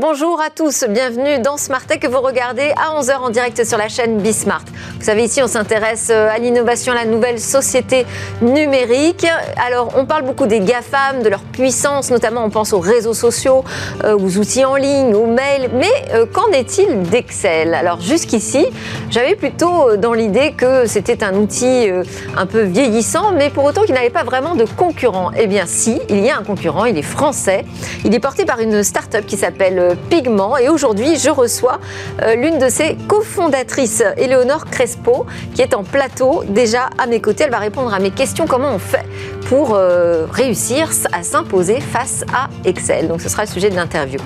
Bonjour à tous, bienvenue dans Smart Tech que vous regardez à 11h en direct sur la chaîne Bismart. Vous savez, ici, on s'intéresse euh, à l'innovation, à la nouvelle société numérique. Alors, on parle beaucoup des GAFAM, de leur puissance, notamment on pense aux réseaux sociaux, euh, aux outils en ligne, aux mails. Mais euh, qu'en est-il d'Excel? Alors, jusqu'ici, j'avais plutôt dans l'idée que c'était un outil un peu vieillissant, mais pour autant qu'il n'avait pas vraiment de concurrent. Eh bien, si, il y a un concurrent, il est français. Il est porté par une start-up qui s'appelle Pigment. Et aujourd'hui, je reçois euh, l'une de ses cofondatrices, Éléonore Crespo, qui est en plateau déjà à mes côtés. Elle va répondre à mes questions. Comment on fait pour euh, réussir à s'imposer face à Excel Donc ce sera le sujet de l'interview.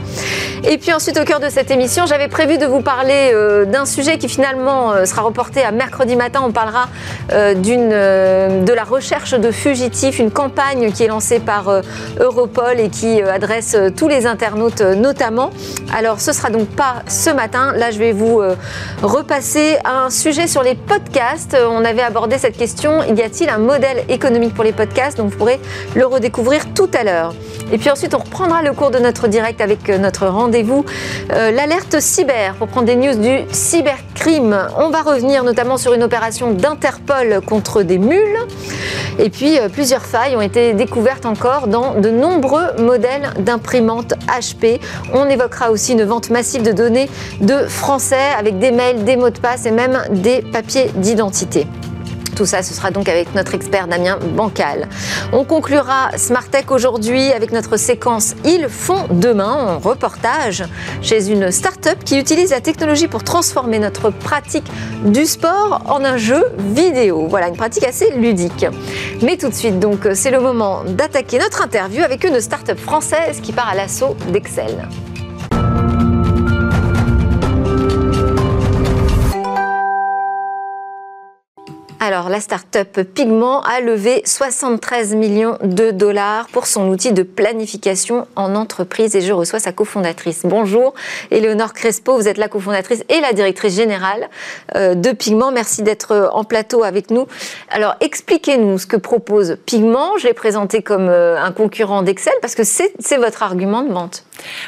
Et puis ensuite, au cœur de cette émission, j'avais prévu de vous parler euh, d'un sujet qui finalement sera reporté à mercredi matin. On parlera de la recherche de fugitifs, une campagne qui est lancée par Europol et qui adresse tous les internautes notamment. Alors ce sera donc pas ce matin. Là, je vais vous euh, repasser un sujet sur les podcasts. On avait abordé cette question. Y a-t-il un modèle économique pour les podcasts? Donc vous pourrez le redécouvrir tout à l'heure. Et puis ensuite, on reprendra le cours de notre direct avec euh, notre rendez-vous, euh, l'alerte cyber, pour prendre des news du cybercrime. On va revenir notamment sur une opération d'Interpol contre des mules. Et puis, plusieurs failles ont été découvertes encore dans de nombreux modèles d'imprimantes HP. On évoquera aussi une vente massive de données de français avec des mails, des mots de passe et même des papiers d'identité. Tout ça, ce sera donc avec notre expert Damien Bancal. On conclura Smart Tech aujourd'hui avec notre séquence Ils font demain en reportage chez une start-up qui utilise la technologie pour transformer notre pratique du sport en un jeu vidéo. Voilà, une pratique assez ludique. Mais tout de suite, donc, c'est le moment d'attaquer notre interview avec une start-up française qui part à l'assaut d'Excel. Alors, la start-up Pigment a levé 73 millions de dollars pour son outil de planification en entreprise et je reçois sa cofondatrice. Bonjour, Éléonore Crespo, vous êtes la cofondatrice et la directrice générale euh, de Pigment. Merci d'être euh, en plateau avec nous. Alors, expliquez-nous ce que propose Pigment. Je l'ai présenté comme euh, un concurrent d'Excel parce que c'est votre argument de vente.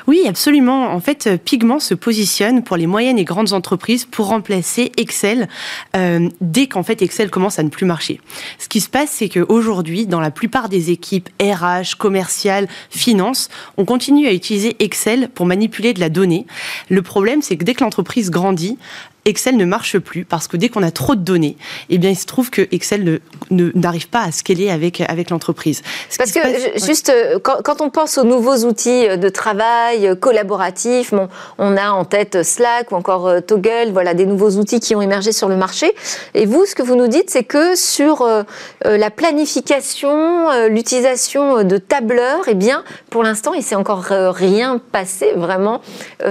Oui, absolument. En fait, Pigment se positionne pour les moyennes et grandes entreprises pour remplacer Excel dès qu'en fait Excel commence à ne plus marcher. Ce qui se passe, c'est qu'aujourd'hui, dans la plupart des équipes RH, commerciales, finance, on continue à utiliser Excel pour manipuler de la donnée. Le problème, c'est que dès que l'entreprise grandit, Excel ne marche plus parce que dès qu'on a trop de données, eh bien, il se trouve que Excel ne, n'arrive pas à scaler avec, avec l'entreprise. Parce que, juste, euh, quand, on pense aux nouveaux outils de travail collaboratifs, bon, on a en tête Slack ou encore euh, Toggle, voilà, des nouveaux outils qui ont émergé sur le marché. Et vous, ce que vous nous dites, c'est que sur euh, la planification, l'utilisation de tableurs, eh bien, pour l'instant, il s'est encore rien passé vraiment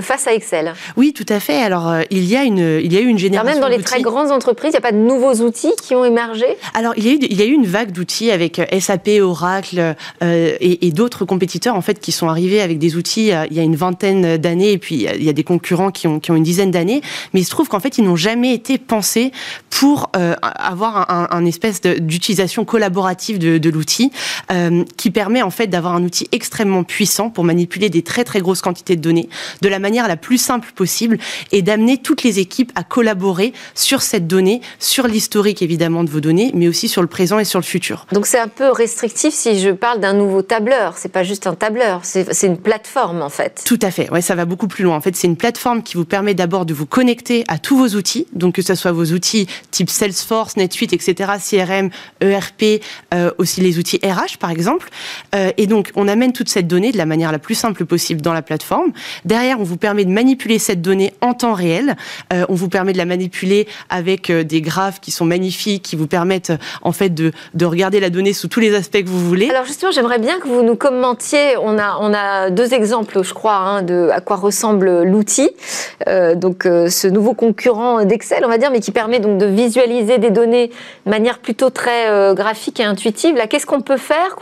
face à Excel. Oui, tout à fait. Alors, il y a une il y a eu une génération. même dans les très grandes entreprises, il n'y a pas de nouveaux outils qui ont émergé Alors, il y a eu, il y a eu une vague d'outils avec euh, SAP, Oracle euh, et, d'autres compétiteurs en fait qui sont arrivés avec des outils euh, il y a une vingtaine d'années et puis il y a des concurrents qui ont, qui ont une dizaine d'années. Mais il se trouve qu'en fait, ils n'ont jamais été pensés pour avoir un, un, espèce d'utilisation collaborative de, de l'outil qui permet en fait d'avoir un outil extrêmement puissant pour manipuler des très très grosses quantités de données de la manière la plus simple possible et d'amener toutes les équipes à collaborer sur cette donnée, sur l'historique évidemment de vos données, mais aussi sur le présent et sur le futur. Donc c'est un peu restrictif si je parle d'un nouveau tableur. C'est pas juste un tableur, c'est une plateforme en fait. Tout à fait. Ouais, ça va beaucoup plus loin. En fait, c'est une plateforme qui vous permet d'abord de vous connecter à tous vos outils, donc que ce soit vos outils type Salesforce, NetSuite, etc., CRM, ERP, euh, aussi les outils RH par exemple. Euh, et donc on amène toute cette donnée de la manière la plus simple possible dans la plateforme. Derrière, on vous permet de manipuler cette donnée en temps réel. Euh, on vous permet de la manipuler avec euh, des graphes qui sont magnifiques, qui vous permettent euh, en fait de, regarder la donnée sous tous les aspects que vous voulez. Alors justement, j'aimerais bien que vous nous commentiez. On a, on a deux exemples, je crois, hein, de à quoi ressemble l'outil. Euh, donc ce nouveau concurrent d'Excel, on va dire, mais qui permet donc de visualiser des données de manière plutôt très graphique et intuitive. Là, qu'est-ce qu'on peut faire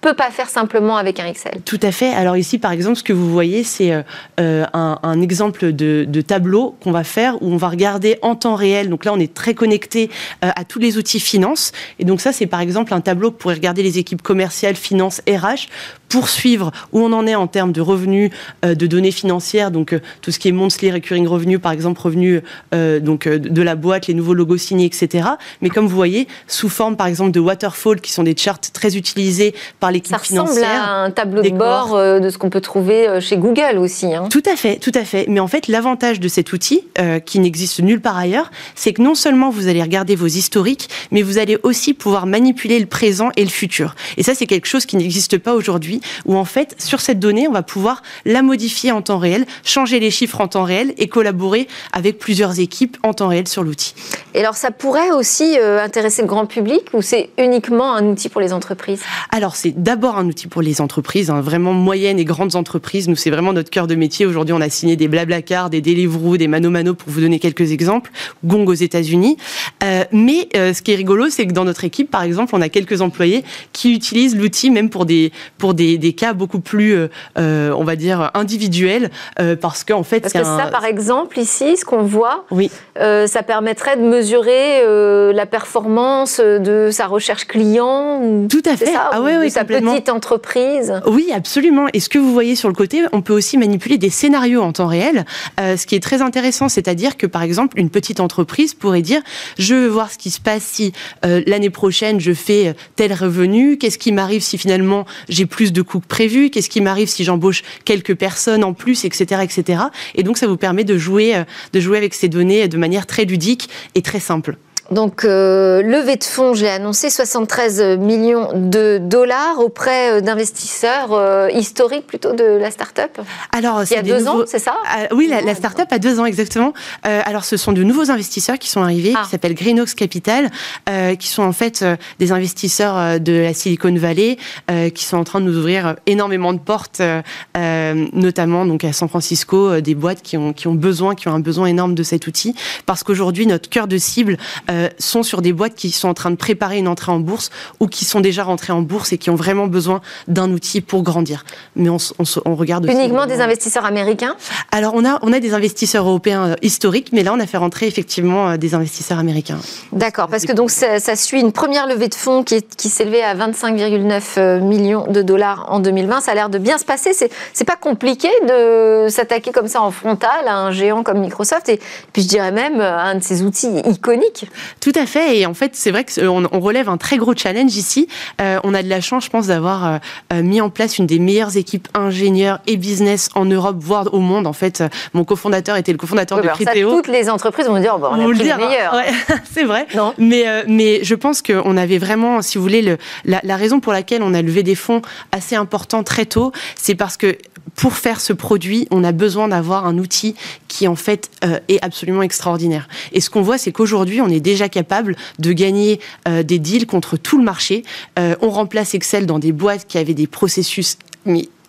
peut pas faire simplement avec un Excel. Tout à fait. Alors ici, par exemple, ce que vous voyez, c'est euh, un, exemple de, tableau qu'on va faire où on va regarder en temps réel. Donc là, on est très connecté euh, à tous les outils finance. Et donc ça, c'est par exemple un tableau que pourrait regarder les équipes commerciales, finance, RH pour suivre où on en est en termes de revenus, euh, de données financières, donc tout ce qui est monthly recurring revenue, par exemple revenus donc de la boîte, les nouveaux logos signés, etc. Mais comme vous voyez, sous forme par exemple de waterfall, qui sont des charts très utilisés par l'équipe financière. Ça ressemble à un tableau de bord de ce qu'on peut trouver chez Google aussi. Hein. Tout à fait, tout à fait. Mais en fait, l'avantage de cet outil, euh, qui n'existe nulle part ailleurs, c'est que non seulement vous allez regarder vos historiques, mais vous allez aussi pouvoir manipuler le présent et le futur. Et ça, c'est quelque chose qui n'existe pas aujourd'hui, où en fait, sur cette donnée, on va pouvoir la modifier en temps réel, changer les chiffres en temps réel et collaborer avec plusieurs équipes en temps réel sur l'outil. Et alors, ça pourrait aussi euh, intéresser le grand public ou c'est uniquement un outil pour les entreprises? Alors, c'est d'abord un outil pour les entreprises, hein, vraiment moyennes et grandes entreprises. Nous, c'est vraiment notre cœur de métier. Aujourd'hui, on a signé des Blablacar, des Deliveroo, des Mano Mano, pour vous donner quelques exemples, Gong aux États-Unis. Euh, mais euh, ce qui est rigolo, c'est que dans notre équipe, par exemple, on a quelques employés qui utilisent l'outil même pour des, pour des, des cas beaucoup plus, euh, on va dire, individuels, parce qu'en fait... Parce que ça, par exemple, ici, ce qu'on voit, oui. ça permettrait de mesurer la performance de sa recherche client ou... Tout à fait. Ça, ah, ouais, de petite entreprise. Oui, absolument. Et ce que vous voyez sur le côté, on peut aussi manipuler des scénarios en temps réel, euh, ce qui est très intéressant, c'est-à-dire que par exemple, une petite entreprise pourrait dire, je veux voir ce qui se passe si euh, l'année prochaine je fais tel revenu, qu'est-ce qui m'arrive si finalement j'ai plus de coûts que prévu, qu'est-ce qui m'arrive si j'embauche quelques personnes en plus, etc., etc. Et donc ça vous permet de jouer, euh, de jouer avec ces données de manière très ludique et très simple. Donc, euh, levée de fonds, je l'ai annoncé, 73 millions de dollars auprès euh, d'investisseurs euh, historiques plutôt de la start-up. Alors, il y a deux ans, c'est ça? Oui, la, start-up a deux ans exactement. alors, ce sont de nouveaux investisseurs qui sont arrivés, qui ah. s'appellent Greenox Capital, qui sont en fait des investisseurs de la Silicon Valley, qui sont en train de nous ouvrir énormément de portes, notamment donc à San Francisco, des boîtes qui ont, qui ont besoin, qui ont un besoin énorme de cet outil, parce qu'aujourd'hui, notre cœur de cible euh, sont sur des boîtes qui sont en train de préparer une entrée en bourse ou qui sont déjà rentrées en bourse et qui ont vraiment besoin d'un outil pour grandir. Mais on, on, regarde uniquement des investisseurs américains? Alors on a on a des investisseurs européens euh, historiques, mais là on a fait rentrer effectivement euh, des investisseurs américains. D'accord, parce que donc ça, suit une première levée de fonds qui, qui s'élevait à 25,9 millions de dollars en 2020. Ça a l'air de bien se passer. C'est c'est pas compliqué de s'attaquer comme ça en frontal à un géant comme Microsoft et puis je dirais même à un de ces outils iconiques. Tout à fait. Et en fait, c'est vrai qu'on on relève un très gros challenge ici. Euh, on a de la chance, je pense, d'avoir euh, euh, mis en place une des meilleures équipes ingénieurs et business en Europe, voire au monde. En fait, mon cofondateur était le cofondateur de Criteo. toutes les entreprises vont dire, oh, on a pris les meilleurs. Ouais, c'est vrai. Non. Mais, mais je pense qu'on avait vraiment, si vous voulez, le, la, la raison pour laquelle on a levé des fonds assez importants très tôt, c'est parce que pour faire ce produit, on a besoin d'avoir un outil qui en fait euh, est absolument extraordinaire. Et ce qu'on voit, c'est qu'aujourd'hui, on est déjà capable de gagner euh, des deals contre tout le marché. Euh, on remplace Excel dans des boîtes qui avaient des processus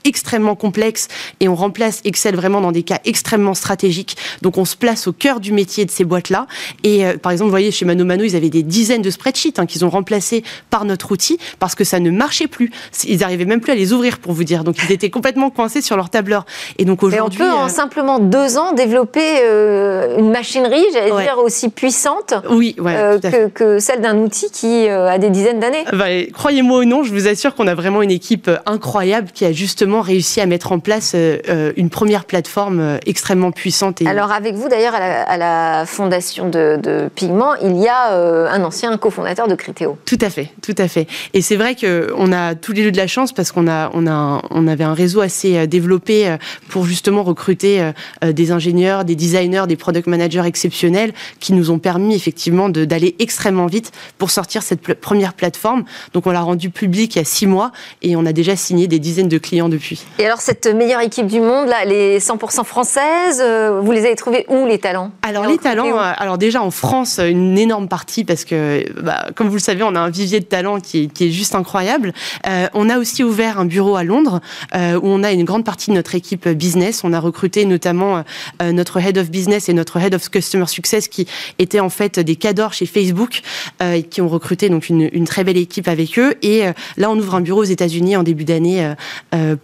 extrêmement complexe et on remplace Excel vraiment dans des cas extrêmement stratégiques. Donc on se place au cœur du métier de ces boîtes-là. Et euh, par exemple, vous voyez, chez Mano Mano, ils avaient des dizaines de spreadsheets hein, qu'ils ont remplacés par notre outil parce que ça ne marchait plus. Ils n'arrivaient même plus à les ouvrir pour vous dire. Donc ils étaient complètement coincés sur leur tableur. Et donc aujourd'hui. on peut en euh, simplement deux ans développer euh, une machinerie, j'allais dire, aussi puissante oui, que, que, celle d'un outil qui a des dizaines d'années. Bah, croyez-moi ou non, je vous assure qu'on a vraiment une équipe incroyable qui a justement réussi à mettre en place euh, euh, une première plateforme euh, extrêmement puissante. Et... Alors avec vous d'ailleurs à, la fondation de, Pigment, il y a un ancien cofondateur de Criteo. Tout à fait, tout à fait. Et c'est vrai qu'on a tous les deux de la chance parce qu'on a, on a, on avait un réseau assez développé pour justement recruter des ingénieurs, des designers, des product managers exceptionnels qui nous ont permis effectivement d'aller extrêmement vite pour sortir cette première plateforme. Donc on l'a rendue publique il y a six mois et on a déjà signé des dizaines de clients depuis depuis. Et alors, cette meilleure équipe du monde, là, les 100% françaises, euh, vous les avez trouvées où, les talents? Alors, les talents, euh, alors déjà en France, une énorme partie, parce que, bah, comme vous le savez, on a un vivier de talents qui est, qui est juste incroyable. Euh, on a aussi ouvert un bureau à Londres, euh, où on a une grande partie de notre équipe business. On a recruté notamment euh, notre Head of Business et notre Head of Customer Success, qui étaient en fait des cadors chez Facebook, et qui ont recruté donc une, une, très belle équipe avec eux. Et là, on ouvre un bureau aux États-Unis en début d'année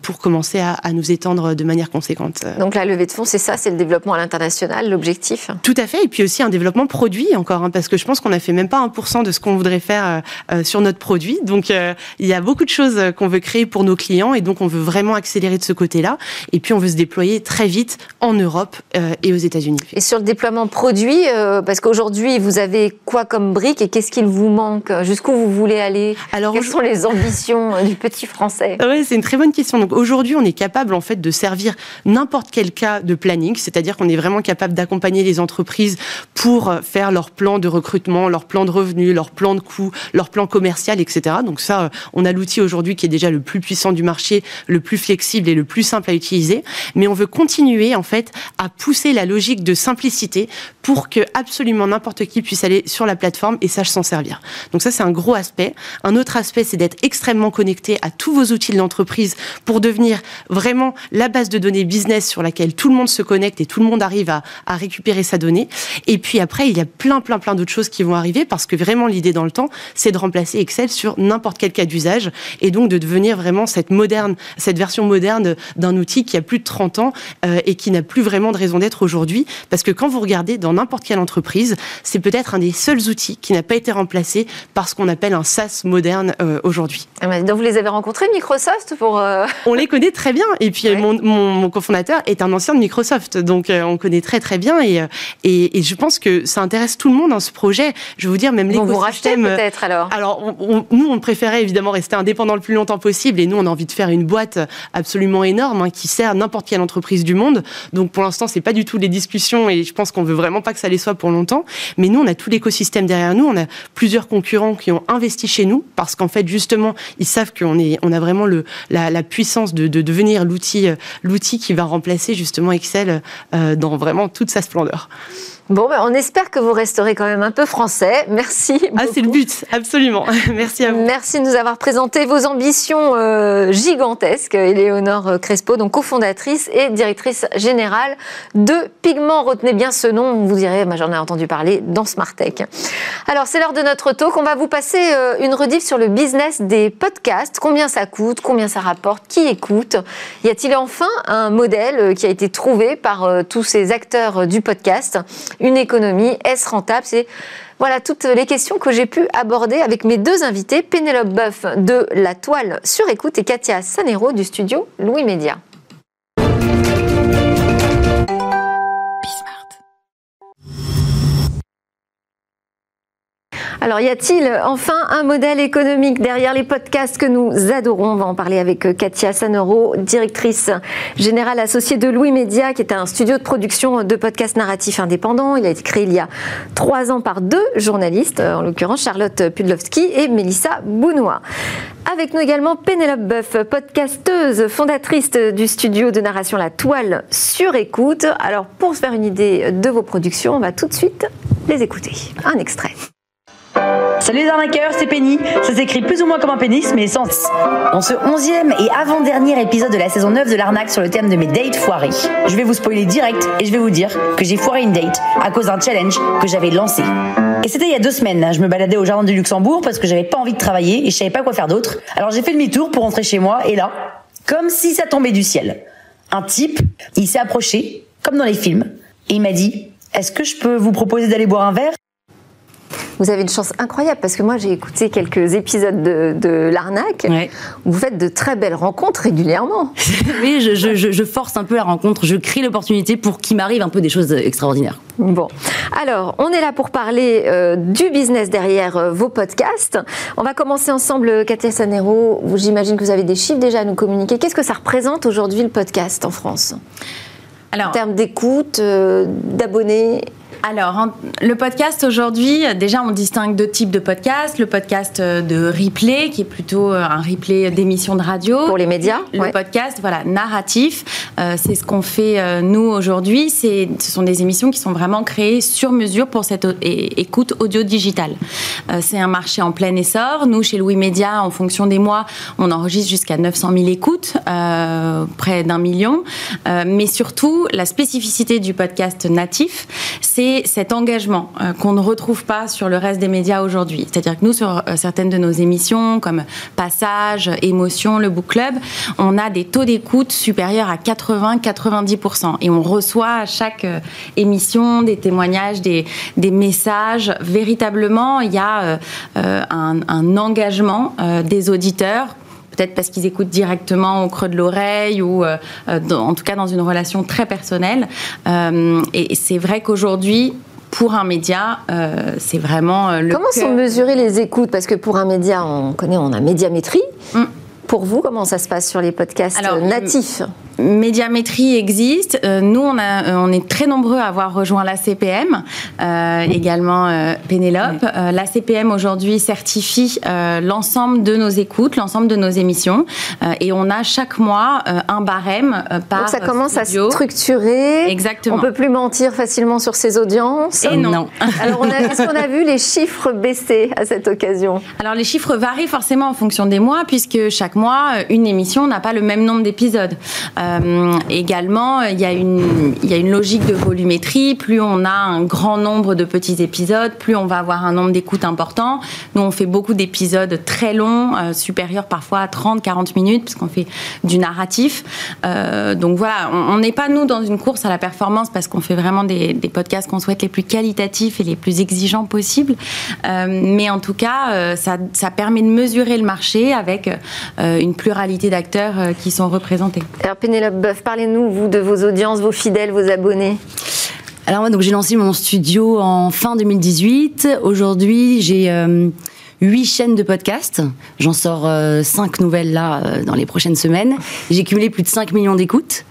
pour commencer à, à nous étendre de manière conséquente. Donc la levée de fonds, c'est ça, c'est le développement à l'international, l'objectif? Tout à fait, et puis aussi un développement produit encore, hein, parce que je pense qu'on a fait même pas 1% de ce qu'on voudrait faire euh, sur notre produit. Donc euh, il y a beaucoup de choses qu'on veut créer pour nos clients, et donc on veut vraiment accélérer de ce côté-là. Et puis on veut se déployer très vite en Europe euh, et aux États-Unis. Et sur le déploiement produit, euh, parce qu'aujourd'hui vous avez quoi comme brique et qu'est-ce qu'il vous manque? Jusqu'où vous voulez aller? Alors, Quelles sont les ambitions du petit français? Oui, c'est une très bonne question. Donc aujourd'hui, on est capable en fait de servir n'importe quel cas de planning, c'est-à-dire qu'on est vraiment capable d'accompagner les entreprises pour faire leur plan de recrutement, leur plan de revenus, leur plan de coûts, leur plan commercial, etc. Donc ça, on a l'outil aujourd'hui qui est déjà le plus puissant du marché, le plus flexible et le plus simple à utiliser. Mais on veut continuer en fait à pousser la logique de simplicité pour que absolument n'importe qui puisse aller sur la plateforme et sache s'en servir. Donc ça, c'est un gros aspect. Un autre aspect, c'est d'être extrêmement connecté à tous vos outils de l'entreprise pour devenir vraiment la base de données business sur laquelle tout le monde se connecte et tout le monde arrive à, à récupérer sa donnée. Et puis après, il y a plein, plein, plein d'autres choses qui vont arriver parce que vraiment l'idée dans le temps, c'est de remplacer Excel sur n'importe quel cas d'usage et donc de devenir vraiment cette moderne, cette version moderne d'un outil qui a plus de 30 ans euh, et qui n'a plus vraiment de raison d'être aujourd'hui. Parce que quand vous regardez dans n'importe quelle entreprise, c'est peut-être un des seuls outils qui n'a pas été remplacé par ce qu'on appelle un SaaS moderne euh, aujourd'hui. Ah, donc vous les avez rencontrés, Microsoft, pour... Euh... On les connaît très bien. Et puis ouais. mon, mon, mon, cofondateur est un ancien de Microsoft. Donc euh, on connaît très très bien. Et, et, et, je pense que ça intéresse tout le monde dans ce projet. Je vais vous dire, même l'écosystème... Vous rachetez peut-être alors Alors on, on, nous, on préférait évidemment rester indépendant le plus longtemps possible. Et nous, on a envie de faire une boîte absolument énorme hein, qui sert n'importe quelle entreprise du monde. Donc pour l'instant, c'est pas du tout les discussions et je pense qu'on veut vraiment pas que ça les soit pour longtemps. Mais nous, on a tout l'écosystème derrière nous. On a plusieurs concurrents qui ont investi chez nous parce qu'en fait, justement, ils savent qu'on est, on a vraiment le, la, la puissance de, de devenir l'outil, l'outil qui va remplacer justement Excel euh, dans vraiment toute sa splendeur. Bon, ben, on espère que vous resterez quand même un peu français. Merci. Ah, c'est le but, absolument. Merci à vous. Merci de nous avoir présenté vos ambitions euh, gigantesques, Éléonore Crespo, donc cofondatrice et directrice générale de Pigment. Retenez bien ce nom, vous direz, bah, j'en ai entendu parler dans Smartech. Alors, c'est l'heure de notre talk. On va vous passer euh, une rediff sur le business des podcasts. Combien ça coûte, combien ça rapporte, qui écoute? Y a-t-il enfin un modèle euh, qui a été trouvé par euh, tous ces acteurs du podcast? Une économie Est-ce rentable? C'est voilà toutes les questions que j'ai pu aborder avec mes deux invités, Pénélope Boeuf de La Toile sur écoute et Katia Sanero du studio Louis Média. Alors, y a-t-il enfin un modèle économique derrière les podcasts que nous adorons? On va en parler avec Katia Sanoro, directrice générale associée de Louis Média, qui est un studio de production de podcasts narratifs indépendants. Il a été créé il y a trois ans par deux journalistes, en l'occurrence Charlotte Pudlowski et Mélissa Bounois. Avec nous également Pénélope Boeuf, podcasteuse, fondatrice du studio de narration La Toile sur écoute. Alors, pour se faire une idée de vos productions, on va tout de suite les écouter. Un extrait. Salut les arnaqueurs, c'est Penny. Ça s'écrit plus ou moins comme un pénis, mais sans. Dans ce onzième et avant-dernier épisode de la saison 9 de l'arnaque sur le thème de mes dates foirées, je vais vous spoiler direct et je vais vous dire que j'ai foiré une date à cause d'un challenge que j'avais lancé. Et c'était il y a deux semaines. Je me baladais au jardin du Luxembourg parce que j'avais pas envie de travailler et je savais pas quoi faire d'autre. Alors j'ai fait demi-tour pour rentrer chez moi et là, comme si ça tombait du ciel, un type, il s'est approché, comme dans les films, et il m'a dit Est-ce que je peux vous proposer d'aller boire un verre? Vous avez une chance incroyable parce que moi j'ai écouté quelques épisodes de, de l'arnaque ouais. vous faites de très belles rencontres régulièrement. oui, je, je, je, force un peu la rencontre, je crée l'opportunité pour qu'il m'arrive un peu des choses extraordinaires. Bon, alors on est là pour parler euh, du business derrière euh, vos podcasts. On va commencer ensemble, Katia Sanero. J'imagine que vous avez des chiffres déjà à nous communiquer. Qu'est-ce que ça représente aujourd'hui le podcast en France? Alors, En termes d'écoute, euh, d'abonnés Alors, le podcast aujourd'hui, déjà, on distingue deux types de podcasts. Le podcast euh, de replay, qui est plutôt euh, un replay d'émissions de radio. Pour les médias Le podcast, voilà, narratif. Euh, c'est ce qu'on fait, nous, aujourd'hui. Ce sont des émissions qui sont vraiment créées sur mesure pour cette écoute audio-digitale. c'est un marché en plein essor. Nous, chez Louis Média, en fonction des mois, on enregistre jusqu'à 900 000 écoutes, près d'un million. mais surtout, la spécificité du podcast natif, c'est cet engagement euh, qu'on ne retrouve pas sur le reste des médias aujourd'hui. C'est-à-dire que nous, sur euh, certaines de nos émissions, comme Passage, Émotion, le Book Club, on a des taux d'écoute supérieurs à 80-90%. Et on reçoit à chaque euh, émission des témoignages, des, messages. Véritablement, il y a un, engagement des auditeurs peut-être parce qu'ils écoutent directement au creux de l'oreille ou euh, euh, en tout cas dans une relation très personnelle. Euh, et c'est vrai qu'aujourd'hui, pour un média, c'est vraiment le. Comment sont mesurées les écoutes? Parce que pour un média, on connaît, on a médiamétrie. Mm. Pour vous, comment ça se passe sur les podcasts natifs? Médiamétrie existe. Euh, nous, on, a, euh, on est très nombreux à avoir rejoint la CPM, euh, également Pénélope. la CPM aujourd'hui certifie l'ensemble de nos écoutes, l'ensemble de nos émissions, et on a chaque mois un barème par. Donc ça commence à se structurer. Exactement. On peut plus mentir facilement sur ses audiences. Et non. Alors, est-ce qu'on a vu les chiffres baisser à cette occasion? Alors, les chiffres varient forcément en fonction des mois, puisque chaque mois, une émission n'a pas le même nombre d'épisodes. Euh, également, il y, a une, logique de volumétrie. Plus on a un grand nombre de petits épisodes, plus on va avoir un nombre d'écoutes important. Nous, on fait beaucoup d'épisodes très longs, euh, supérieurs parfois à 30-40 minutes, puisqu'on fait du narratif. Euh, donc voilà, on n'est pas, nous, dans une course à la performance, parce qu'on fait vraiment des, podcasts qu'on souhaite les plus qualitatifs et les plus exigeants possibles. mais en tout cas, ça, ça, permet de mesurer le marché avec une pluralité d'acteurs qui sont représentés. Alors, Parlez-nous, vous, de vos audiences, vos fidèles, vos abonnés. Alors moi, donc j'ai lancé mon studio en fin 2018. Aujourd'hui, j'ai euh, huit chaînes de podcasts. J'en sors euh, cinq nouvelles là euh, dans les prochaines semaines. J'ai cumulé plus de 5 millions d'écoutes.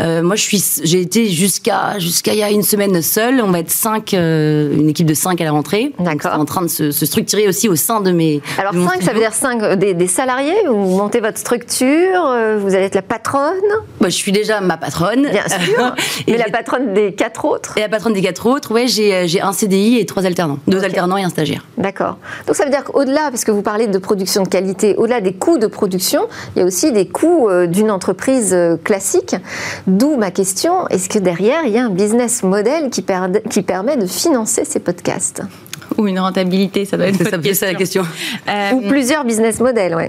Euh, moi, je suis, j'ai été jusqu'à jusqu'à il y a une semaine seule. On va être cinq, une équipe de cinq à la rentrée. D'accord. En train de se, structurer aussi au sein de mes. Alors cinq, ça veut dire cinq des, salariés? Vous montez votre structure. Vous allez être la patronne? Moi, je suis déjà ma patronne. Bien sûr. et la patronne des quatre autres? Et la patronne des quatre autres. Ouais, j'ai un CDI et trois alternants, deux alternants et un stagiaire. D'accord. Donc ça veut dire au-delà, parce que vous parlez de production de qualité, au-delà des coûts de production, il y a aussi des coûts euh, d'une entreprise euh, classique. D'où ma question, est-ce que derrière, il y a un business model qui, qui permet de financer ces podcasts? Ou une rentabilité, ça doit être ça, la question. Euh, Ou plusieurs business models, oui.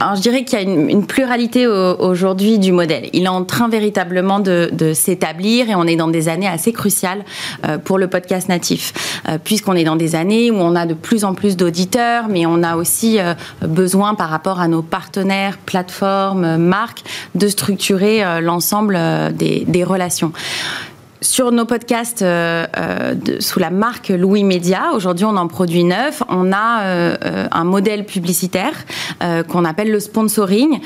Alors, je dirais qu'il y a une, pluralité aujourd'hui du modèle. Il est en train véritablement de, s'établir et on est dans des années assez cruciales euh, pour le podcast natif, euh, puisqu'on est dans des années où on a de plus en plus d'auditeurs, mais on a aussi euh, besoin par rapport à nos partenaires, plateformes, marques, de structurer l'ensemble des, des relations sur nos podcasts euh, euh, sous la marque Louis Média, aujourd'hui on en produit neuf, on a euh, un modèle publicitaire qu'on appelle le sponsoring,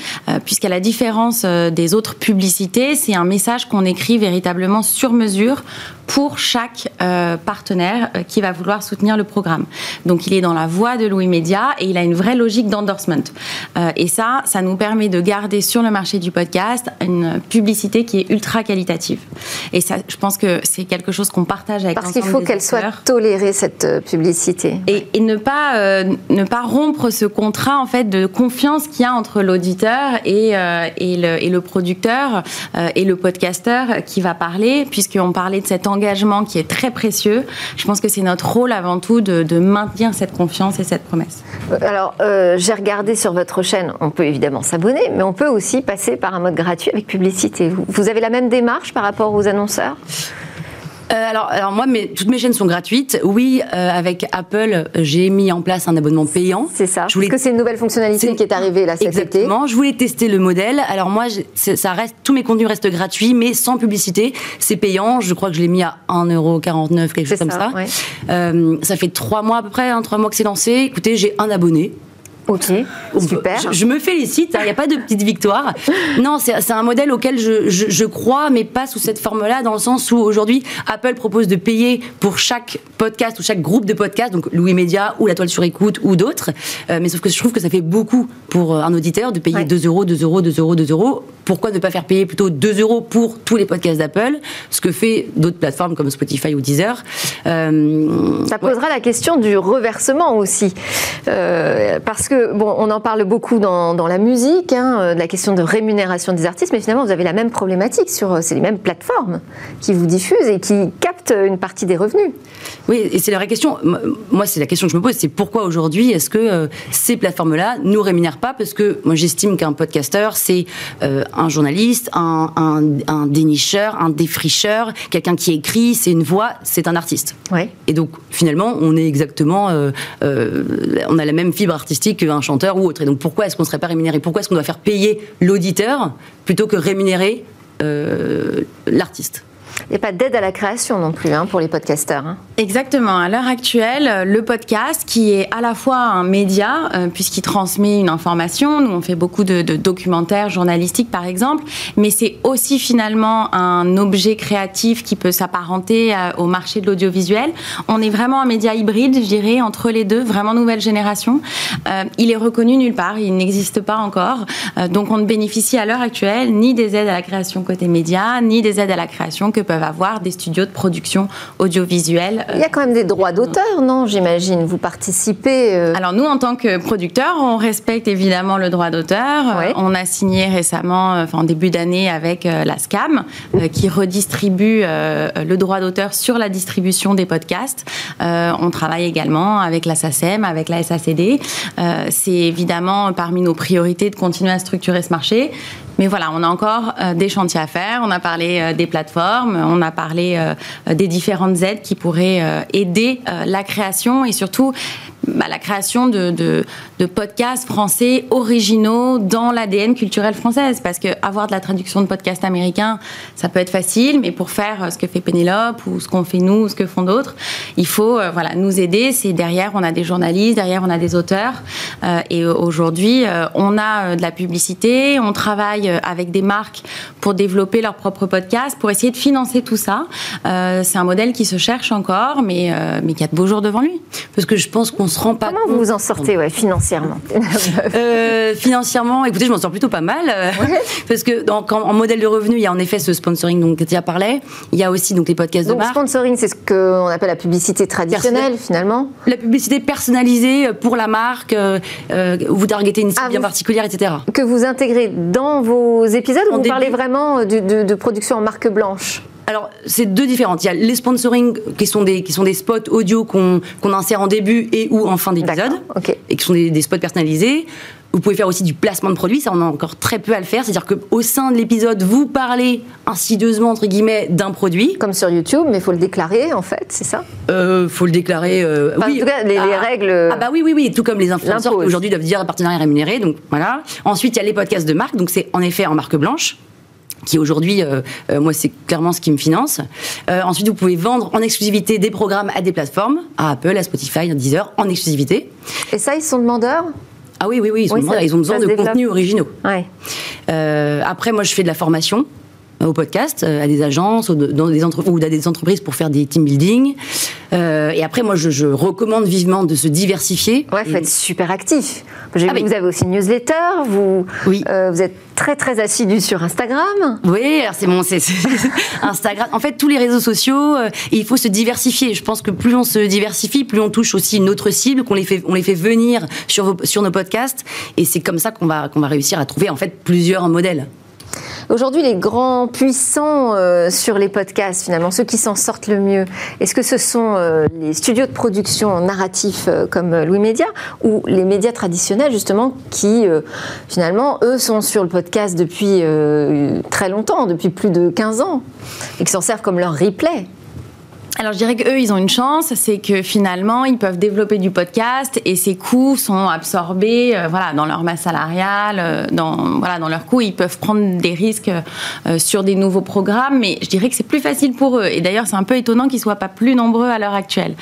puisqu'à la différence des autres publicités, c'est un message qu'on écrit véritablement sur mesure pour chaque euh, partenaire euh, qui va vouloir soutenir le programme. Donc il est dans la voie de Louis Média et il a une vraie logique d'endorsement. Euh, et ça, ça nous permet de garder sur le marché du podcast une publicité qui est ultra qualitative. Et ça, je pense que c'est quelque chose qu'on partage avec Parce qu'il faut qu'elle soit tolérée, cette publicité. Et, et ne, pas, ne pas rompre ce contrat en fait, de confiance qu'il y a entre l'auditeur et, et, le, et le producteur et le podcasteur qui va parler, puisqu'on parlait de cette engagement qui est très précieux. Je pense que c'est notre rôle avant tout de, maintenir cette confiance et cette promesse. Euh, alors, euh, j'ai regardé sur votre chaîne, on peut évidemment s'abonner, mais on peut aussi passer par un mode gratuit avec publicité. Vous avez la même démarche par rapport aux annonceurs? Alors, alors moi, mes, toutes mes chaînes sont gratuites. Oui, euh, avec Apple, j'ai mis en place un abonnement payant. C'est ça. Je voulais... Parce que c'est une nouvelle fonctionnalité qui est arrivée là cet Exactement. Je voulais tester le modèle. Alors moi, ça reste, tous mes contenus restent gratuits, mais sans publicité. C'est payant. Je crois que je l'ai mis à 1,49€, quelque chose comme ça. Euh, ça fait trois mois à peu près, hein, trois mois que c'est lancé. Écoutez, j'ai un abonné. Ok, super. Je, je, me félicite, il hein, n'y a pas de petite victoire. Non, c'est un modèle auquel je, je, je, crois, mais pas sous cette forme-là, dans le sens où aujourd'hui, Apple propose de payer pour chaque podcast ou chaque groupe de podcasts, donc Louis Média ou La Toile sur écoute ou d'autres. Euh, mais sauf que je trouve que ça fait beaucoup pour euh, un auditeur de payer ouais. 2 euros, 2 euros, 2 euros, 2 euros. Pourquoi ne pas faire payer plutôt 2 euros pour tous les podcasts d'Apple, ce que fait d'autres plateformes comme Spotify ou Deezer euh, Ça posera ouais. la question du reversement aussi. Euh, parce que, bon, on en parle beaucoup dans, dans la musique, hein, de la question de rémunération des artistes, mais finalement, vous avez la même problématique sur c'est les mêmes plateformes qui vous diffusent et qui captent une partie des revenus. Oui, et c'est la vraie question. Moi, c'est la question que je me pose, c'est pourquoi aujourd'hui est-ce que euh, ces plateformes-là nous rémunèrent pas? Parce que moi, j'estime qu'un podcasteur, c'est euh, un journaliste, un, un, un, dénicheur, un défricheur, quelqu'un qui écrit, c'est une voix, c'est un artiste. Ouais. Et donc, finalement, on est exactement, euh, on a la même fibre artistique qu'un chanteur ou autre. Et donc, pourquoi est-ce qu'on ne serait pas rémunéré? Pourquoi est-ce qu'on doit faire payer l'auditeur plutôt que rémunérer l'artiste? Il n'y a pas d'aide à la création non plus hein, pour les podcasteurs. Hein. Exactement. À l'heure actuelle, le podcast, qui est à la fois un média, euh, puisqu'il transmet une information, nous on fait beaucoup de, documentaires journalistiques par exemple, mais c'est aussi finalement un objet créatif qui peut s'apparenter euh, au marché de l'audiovisuel. On est vraiment un média hybride, je dirais, entre les deux, vraiment nouvelle génération. Euh, il est reconnu nulle part, il n'existe pas encore. Donc on ne bénéficie à l'heure actuelle ni des aides à la création côté média, ni des aides à la création que peuvent avoir des studios de production audiovisuelle. Il y a quand même des droits d'auteur, non J'imagine. Vous participez. Euh... Alors nous, en tant que producteurs, on respecte évidemment le droit d'auteur. Oui. On a signé récemment, enfin, en début d'année, avec euh, la SCAM, euh, qui redistribue euh, le droit d'auteur sur la distribution des podcasts. on travaille également avec la SACEM, avec la SACD. C'est évidemment parmi nos priorités de continuer à structurer ce marché. Mais voilà, on a encore euh, des chantiers à faire. On a parlé euh, des plateformes, on a parlé euh, des différentes aides qui pourraient aider la création et surtout bah, la création de, podcasts français originaux dans l'ADN culturel française. Parce que avoir de la traduction de podcasts américains, ça peut être facile, mais pour faire ce que fait Pénélope ou ce qu'on fait nous ou ce que font d'autres, il faut voilà, nous aider. C'est derrière, on a des journalistes, derrière, on a des auteurs. Et aujourd'hui, on a de la publicité, on travaille avec des marques pour développer leurs propres podcasts, pour essayer de financer tout ça. C'est un modèle qui se cherche encore, mais, mais qui a de beaux jours devant lui. Parce que je pense qu'on se rend pas Comment vous vous en sortez ouais, financièrement? Euh, Financièrement, écoutez, je m'en sors plutôt pas mal. Euh, ouais. Parce que donc, en, en, modèle de revenu, il y a en effet ce sponsoring dont Katia parlait. Il y a aussi donc, les podcasts donc, de marque. Le sponsoring, c'est ce qu'on appelle la publicité traditionnelle, finalement? La publicité personnalisée pour la marque, euh, vous targetez une cible ah, bien vous, particulière, etc. Que vous intégrez dans vos épisodes ou vous début... parlez vraiment de, de, de production en marque blanche alors, c'est deux différentes. Il y a les sponsoring qui sont des, qui sont des spots audio qu'on qu insère en début et ou en fin d'épisode. Okay. Et qui sont des, des, spots personnalisés. Vous pouvez faire aussi du placement de produits, ça on a encore très peu à le faire. C'est-à-dire qu'au sein de l'épisode, vous parlez insidieusement, entre guillemets, d'un produit. Comme sur YouTube, mais il faut le déclarer en fait, c'est ça? Euh, faut le déclarer. Euh, enfin, oui. En tout cas, les, ah, les règles. Ah bah oui, oui, oui, tout comme les influenceurs qui aujourd'hui doivent dire partenariat rémunéré. Donc voilà. Ensuite, il y a les podcasts de marque, donc c'est en effet en marque blanche qui aujourd'hui, euh, euh, moi, c'est clairement ce qui me finance. Euh, ensuite, vous pouvez vendre en exclusivité des programmes à des plateformes, à Apple, à Spotify, à Deezer, en exclusivité. Et ça, ils sont demandeurs? Ah oui, oui, oui, ils, oui, ça, ils ont besoin de contenus originaux. Ouais. après, moi, je fais de la formation au podcast, à des agences ou, dans des ou à des entreprises pour faire des team building. Euh, et après, moi, je, je, recommande vivement de se diversifier. Ouais, faut être super actif. J'ai ah, oui. vous avez aussi une newsletter, vous, oui. euh, vous êtes très très assidu sur Instagram. Oui, alors c'est mon, c'est Instagram. En fait, tous les réseaux sociaux, euh, il faut se diversifier. Je pense que plus on se diversifie, plus on touche aussi une autre cible, qu'on les fait, on les fait venir sur, vos, sur nos podcasts, et c'est comme ça qu'on va, qu'on va réussir à trouver en fait plusieurs modèles. Aujourd'hui, les grands puissants euh, sur les podcasts, finalement, ceux qui s'en sortent le mieux, est-ce que ce sont euh, les studios de production narratifs euh, comme Louis Média ou les médias traditionnels, justement, qui, finalement, eux, sont sur le podcast depuis très longtemps, depuis plus de 15 ans, et qui s'en servent comme leur replay? Alors je dirais qu'eux, ils ont une chance, c'est que finalement, ils peuvent développer du podcast et ces coûts sont absorbés euh, voilà, dans leur masse salariale, euh, dans, voilà, dans leurs coûts. Ils peuvent prendre des risques euh, sur des nouveaux programmes, mais je dirais que c'est plus facile pour eux. Et d'ailleurs, c'est un peu étonnant qu'ils ne soient pas plus nombreux à l'heure actuelle.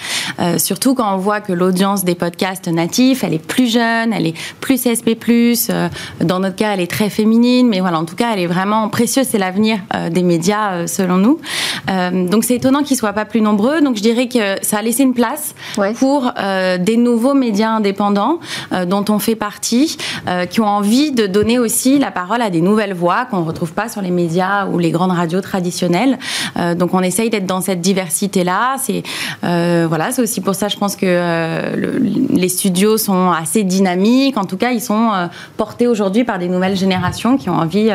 surtout quand on voit que l'audience des podcasts natifs, elle est plus jeune, elle est plus CSP+, dans notre cas, elle est très féminine, mais voilà, en tout cas, elle est vraiment précieuse, c'est l'avenir des médias, selon nous. donc c'est étonnant qu'ils ne soient pas plus nombreux. Donc je dirais que ça a laissé une place pour euh, des nouveaux médias indépendants euh, dont on fait partie, euh, qui ont envie de donner aussi la parole à des nouvelles voix qu'on ne retrouve pas sur les médias ou les grandes radios traditionnelles. donc on essaye d'être dans cette diversité-là. C'est voilà, c'est aussi pour ça, je pense que les studios sont assez dynamiques. En tout cas, ils sont portés aujourd'hui par des nouvelles générations qui ont envie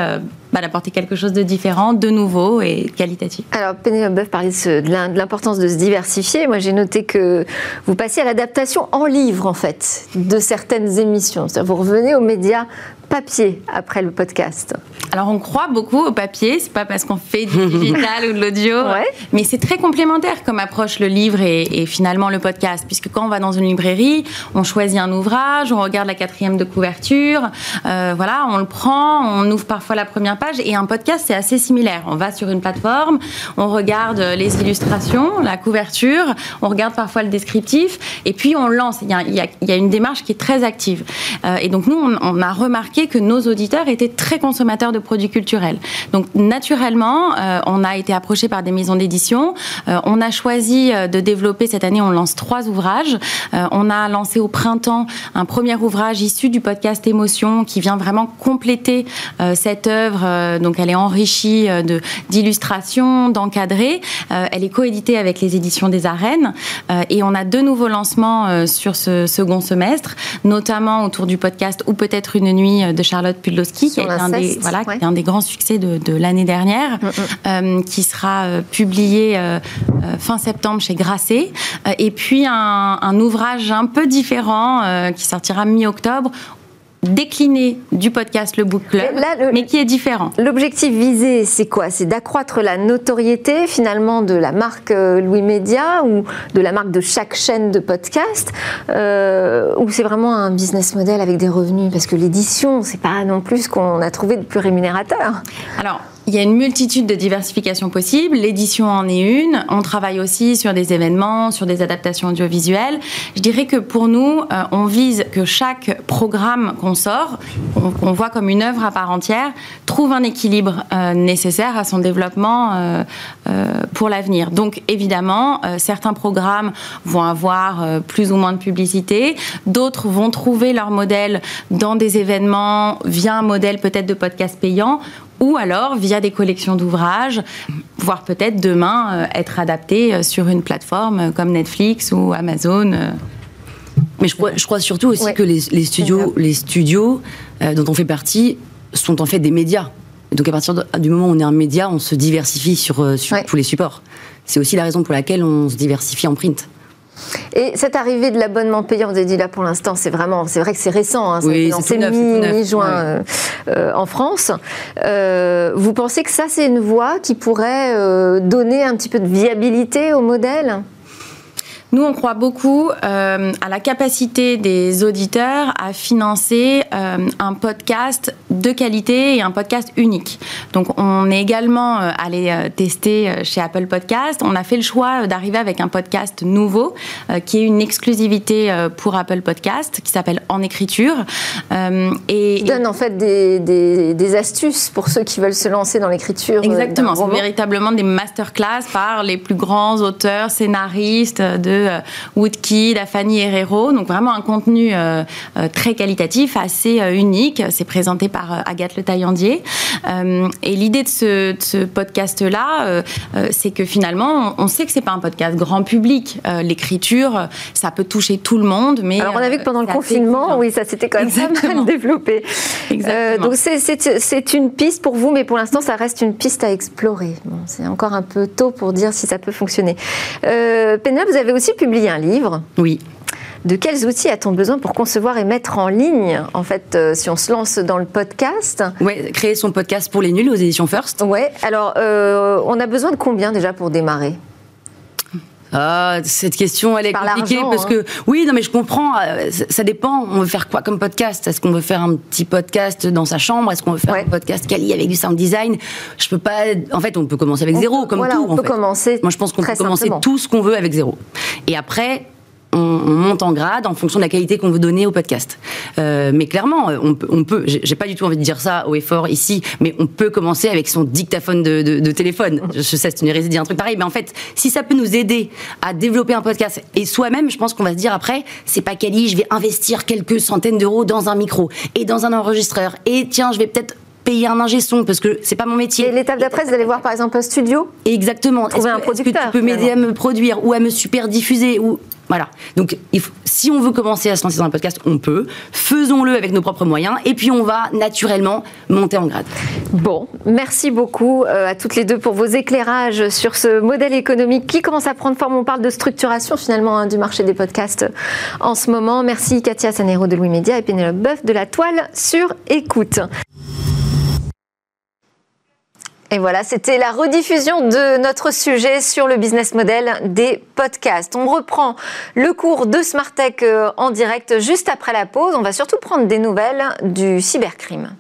d'apporter quelque chose de différent, de nouveau et qualitatif. Alors, Pénélope Boeuf parlait de l'importance de se diversifier. Moi, j'ai noté que vous passez à l'adaptation en livre, en fait, de certaines émissions. Vous revenez aux médias papier après le podcast Alors on croit beaucoup au papier, c'est pas parce qu'on fait du digital ou de l'audio, mais c'est très complémentaire comme approche le livre et, finalement le podcast, puisque quand on va dans une librairie, on choisit un ouvrage, on regarde la quatrième de couverture, euh, voilà, on le prend, on ouvre parfois la première page et un podcast c'est assez similaire. On va sur une plateforme, on regarde les illustrations, la couverture, on regarde parfois le descriptif et puis on lance. Il y a, une démarche qui est très active. Euh, et donc nous, on a remarqué que nos auditeurs étaient très consommateurs de produits culturels. Donc naturellement, euh, on a été approché par des maisons d'édition. Euh, on a choisi euh, de développer cette année, on lance trois ouvrages. on a lancé au printemps un premier ouvrage issu du podcast Émotion qui vient vraiment compléter cette œuvre. donc elle est enrichie d'illustrations, d'encadrés. elle est coéditée avec les éditions des Arènes et on a deux nouveaux lancements sur ce second semestre, notamment autour du podcast ou peut-être une nuit de Charlotte Pudlowski, qui, est un des, voilà, qui est un des grands succès de, l'année dernière, mm, mm. Euh, qui sera euh, publié euh, fin septembre chez Grasset. et puis un, un, ouvrage un peu différent qui sortira mi-octobre décliné du podcast Le Book Club, mais qui est différent. L'objectif visé, c'est quoi? C'est d'accroître la notoriété finalement de la marque euh, Louis Média ou de la marque de chaque chaîne de podcast euh, Ou c'est vraiment un business model avec des revenus? Parce que l'édition, c'est pas non plus ce qu'on a trouvé de plus rémunérateur. Alors, il y a une multitude de diversifications possibles. L'édition en est une. On travaille aussi sur des événements, sur des adaptations audiovisuelles. Je dirais que pour nous, euh, on vise que chaque programme qu'on sort, qu'on voit comme une œuvre à part entière, trouve un équilibre euh, nécessaire à son développement euh, pour l'avenir. Donc évidemment, certains programmes vont avoir plus ou moins de publicité. D'autres vont trouver leur modèle dans des événements via un modèle peut-être de podcast payant ou alors via des collections d'ouvrages, voire peut-être demain euh, être adapté euh, sur une plateforme euh, comme Netflix ou Amazon. Mais je crois, je crois surtout aussi que les, studios, les studios dont on fait partie sont en fait des médias. donc à partir du moment où on est un média, on se diversifie sur, sur tous les supports. C'est aussi la raison pour laquelle on se diversifie en print. Et cette arrivée de l'abonnement payant, vous avez dit là pour l'instant, c'est vraiment, c'est vrai que c'est récent, hein, c'est mi-juin euh, euh, en France. Euh, vous pensez que ça, c'est une voie qui pourrait donner un petit peu de viabilité au modèle? Nous, on croit beaucoup euh, à la capacité des auditeurs à financer euh, un podcast de qualité et un podcast unique. Donc, on est également euh, allé tester chez Apple Podcast. On a fait le choix d'arriver avec un podcast nouveau qui est une exclusivité pour Apple Podcast qui s'appelle En écriture. et, qui donne en fait des, des, astuces pour ceux qui veulent se lancer dans l'écriture. Exactement, c'est véritablement des masterclass par les plus grands auteurs, scénaristes de Woodkid, à Fanny Herrero. Donc vraiment un contenu euh, euh, très qualitatif, assez unique. C'est présenté par Agathe Le Taillandier. et l'idée de ce, podcast-là, c'est que finalement, on sait que c'est pas un podcast grand public. L'écriture, ça peut toucher tout le monde, mais alors on a vu que pendant le confinement, oui, ça s'était quand même pas mal développé. donc c'est une piste pour vous, mais pour l'instant, ça reste une piste à explorer. c'est encore un peu tôt pour dire si ça peut fonctionner. Euh, vous avez aussi publié un livre. Oui. De quels outils a-t-on besoin pour concevoir et mettre en ligne, en fait, euh, si on se lance dans le podcast? Oui, créer son podcast pour les nuls aux éditions First. Oui, alors euh, on a besoin de combien déjà pour démarrer? Ah, Cette question, elle est compliquée parce que, hein. oui, non, mais je comprends. Euh, ça, dépend. On veut faire quoi comme podcast? Est-ce qu'on veut faire un petit podcast dans sa chambre? Est-ce qu'on veut faire un podcast quali avec du sound design? Je peux pas. En fait, on peut commencer avec zéro, comme tout. On peut commencer. Moi, je pense qu'on peut commencer tout ce qu'on veut avec zéro. Et après, on, monte en grade en fonction de la qualité qu'on veut donner au podcast. Euh, mais clairement, on peut, on peut j'ai pas du tout envie de dire ça au effort ici, mais on peut commencer avec son dictaphone de, téléphone. Je sais, c'est une hérésie de dire un truc pareil, mais en fait, si ça peut nous aider à développer un podcast et soi-même, je pense qu'on va se dire après, c'est pas quali, je vais investir quelques centaines d'euros dans un micro et dans un enregistreur et tiens, je vais peut-être payer un ingé son parce que c'est pas mon métier. Et l'étape d'après, vous allez voir par exemple un studio Exactement. Trouver un producteur. Que tu peux m'aider à me produire ou à me super diffuser ou voilà. Donc, si on veut commencer à se lancer dans un podcast, on peut. Faisons-le avec nos propres moyens et puis on va naturellement monter en grade. Bon, merci beaucoup euh, à toutes les deux pour vos éclairages sur ce modèle économique qui commence à prendre forme. On parle de structuration finalement hein, du marché des podcasts en ce moment. Merci Katia Sanero de Louis Média et Pénélope Boeuf de la Toile sur Écoute. Et voilà, c'était la rediffusion de notre sujet sur le business model des podcasts. On reprend le cours de Smartech euh, en direct juste après la pause. On va surtout prendre des nouvelles du cybercrime.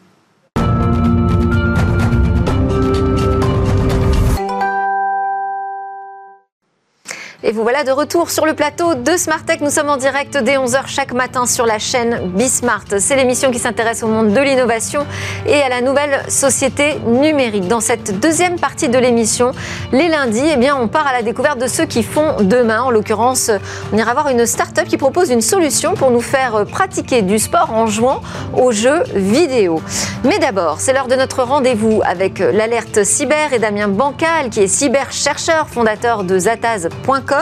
Et vous voilà de retour sur le plateau de Smartech. Nous sommes en direct dès 11h chaque matin sur la chaîne Bismart. C'est l'émission qui s'intéresse au monde de l'innovation et à la nouvelle société numérique. Dans cette deuxième partie de l'émission, les lundis, eh bien, on part à la découverte de ceux qui font demain. En l'occurrence, on ira voir une start-up qui propose une solution pour nous faire pratiquer du sport en jouant aux jeux vidéo. Mais d'abord, c'est l'heure de notre rendez-vous avec l'alerte cyber et Damien Bancal, qui est cyber-chercheur, fondateur de Zataz.com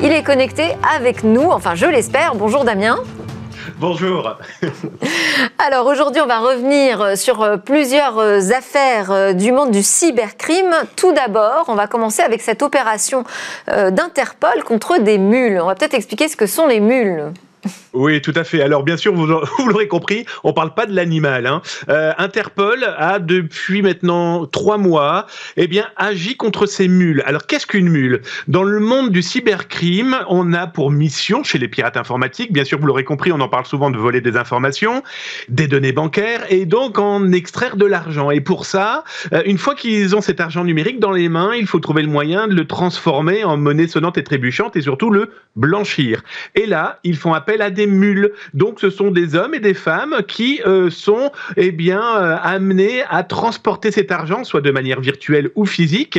il est connecté avec nous, enfin je l'espère. Bonjour Damien. Bonjour. Alors aujourd'hui, on va revenir sur euh, plusieurs euh, affaires euh, du monde du cybercrime. Tout d'abord, on va commencer avec cette opération d'Interpol contre des mules. On va peut-être expliquer ce que sont les mules. Oui, tout à fait. Alors bien sûr, vous, l'aurez compris, on parle pas de l'animal. Hein. Euh, Interpol a depuis maintenant trois mois, eh bien, agi contre ces mules. Alors qu'est-ce qu'une mule? Dans le monde du cybercrime, on a pour mission chez les pirates informatiques, bien sûr, vous l'aurez compris, on en parle souvent de voler des informations, des données bancaires et donc en extraire de l'argent. Et pour ça, euh, une fois qu'ils ont cet argent numérique dans les mains, il faut trouver le moyen de le transformer en monnaie sonnante et trébuchante et surtout le blanchir. Et là, ils font appel à des mules. Donc ce sont des hommes et des femmes qui euh, sont eh bien euh, amenés à transporter cet argent, soit de manière virtuelle ou physique.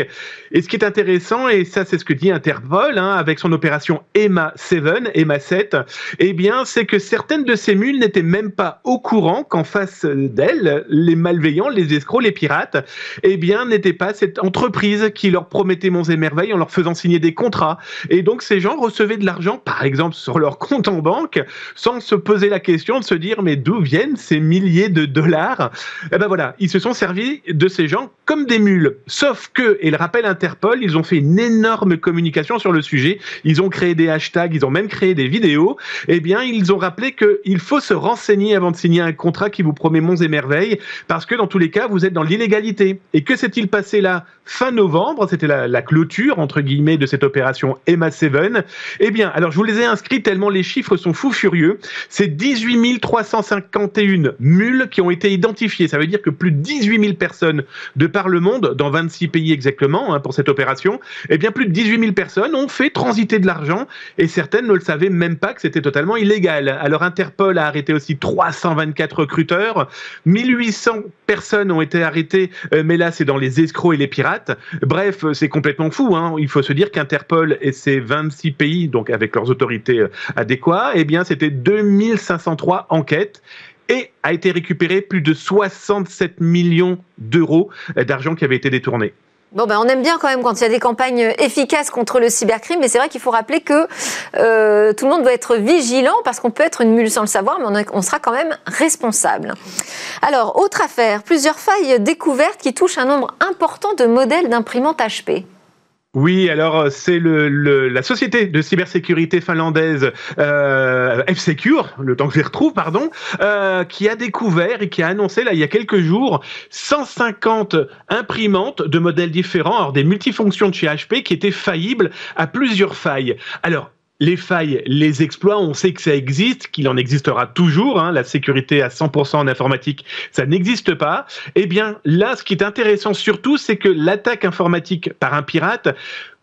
Et ce qui est intéressant, et ça c'est ce que dit Interpol hein, avec son opération EMA 7, EMA 7, eh bien c'est que certaines de ces mules n'étaient même pas au courant qu'en face d'elles, les malveillants, les escrocs, les pirates, eh bien n'étaient pas cette entreprise qui leur promettait monts et merveilles en leur faisant signer des contrats. Et donc ces gens recevaient de l'argent, par exemple sur leur compte en banque, sans se poser la question de se dire mais d'où viennent ces milliers de dollars? Eh ben voilà, ils se sont servis de ces gens comme des mules. Sauf que, et le rappel Interpol, ils ont fait une énorme communication sur le sujet. Ils ont créé des hashtags, ils ont même créé des vidéos. Eh bien, ils ont rappelé qu'il faut se renseigner avant de signer un contrat qui vous promet monts et merveilles, parce que dans tous les cas, vous êtes dans l'illégalité. Et que s'est-il passé là? Fin novembre C'était la, clôture entre guillemets de cette opération Emma 7. Eh bien, alors je vous les ai inscrits tellement les chiffres sont fous furieux. C'est 18 351 mules qui ont été identifiées. Ça veut dire que plus de 18 000 personnes de par le monde, dans 26 pays exactement, hein, pour cette opération, eh bien plus de 18 000 personnes ont fait transiter de l'argent et certaines ne le savaient même pas que c'était totalement illégal. Alors Interpol a arrêté aussi 324 recruteurs, 1800 personnes ont été arrêtées, euh, mais là c'est dans les escrocs et les pirates. Bref, c'est complètement fou. Hein. Il faut se dire qu'Interpol et ses 26 pays, donc avec leurs autorités euh, adéquates, eh bien c'était 2503 enquêtes et a été récupéré plus de 67 millions d'euros d'argent qui avait été détourné. Bon, ben, on aime bien quand même quand il y a des campagnes efficaces contre le cybercrime, mais c'est vrai qu'il faut rappeler que euh, tout le monde doit être vigilant parce qu'on peut être une mule sans le savoir, mais on, sera quand même responsable. Alors, autre affaire, plusieurs failles découvertes qui touchent un nombre important de modèles d'imprimantes HP. Oui, alors euh, c'est la société de cybersécurité finlandaise euh, F-Secure, le temps que je les retrouve, pardon, euh, qui a découvert et qui a annoncé là il y a quelques jours 150 imprimantes de modèles différents, alors des multifonctions de chez HP qui étaient faillibles à plusieurs failles. Alors les failles, les exploits, on sait que ça existe, qu'il en existera toujours. Hein, la sécurité à 100% en informatique, ça n'existe pas. Eh bien, là, ce qui est intéressant surtout, c'est que l'attaque informatique par un pirate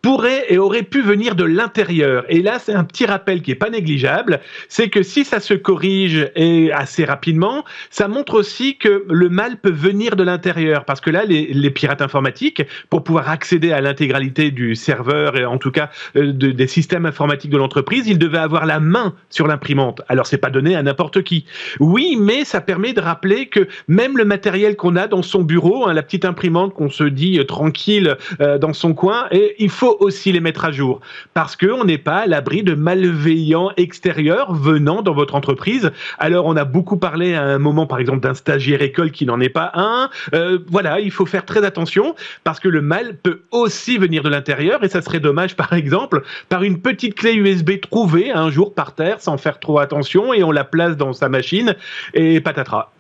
pourrait et aurait pu venir de l'intérieur. Et là, c'est un petit rappel qui est pas négligeable, c'est que si ça se corrige et assez rapidement, ça montre aussi que le mal peut venir de l'intérieur, parce que là, les, pirates informatiques, pour pouvoir accéder à l'intégralité du serveur et en tout cas euh, des systèmes informatiques de l'entreprise, ils devaient avoir la main sur l'imprimante. Alors, c'est pas donné à n'importe qui. Oui, mais ça permet de rappeler que même le matériel qu'on a dans son bureau, hein, la petite imprimante qu'on se dit euh, tranquille euh, dans son coin, et il faut aussi les mettre à jour parce qu'on n'est pas à l'abri de malveillants extérieurs venant dans votre entreprise. Alors, on a beaucoup parlé à un moment, par exemple, d'un stagiaire école qui n'en est pas un. Euh, voilà, il faut faire très attention parce que le mal peut aussi venir de l'intérieur et ça serait dommage, par exemple, par une petite clé USB trouvée un jour par terre sans faire trop attention et on la place dans sa machine et patatras.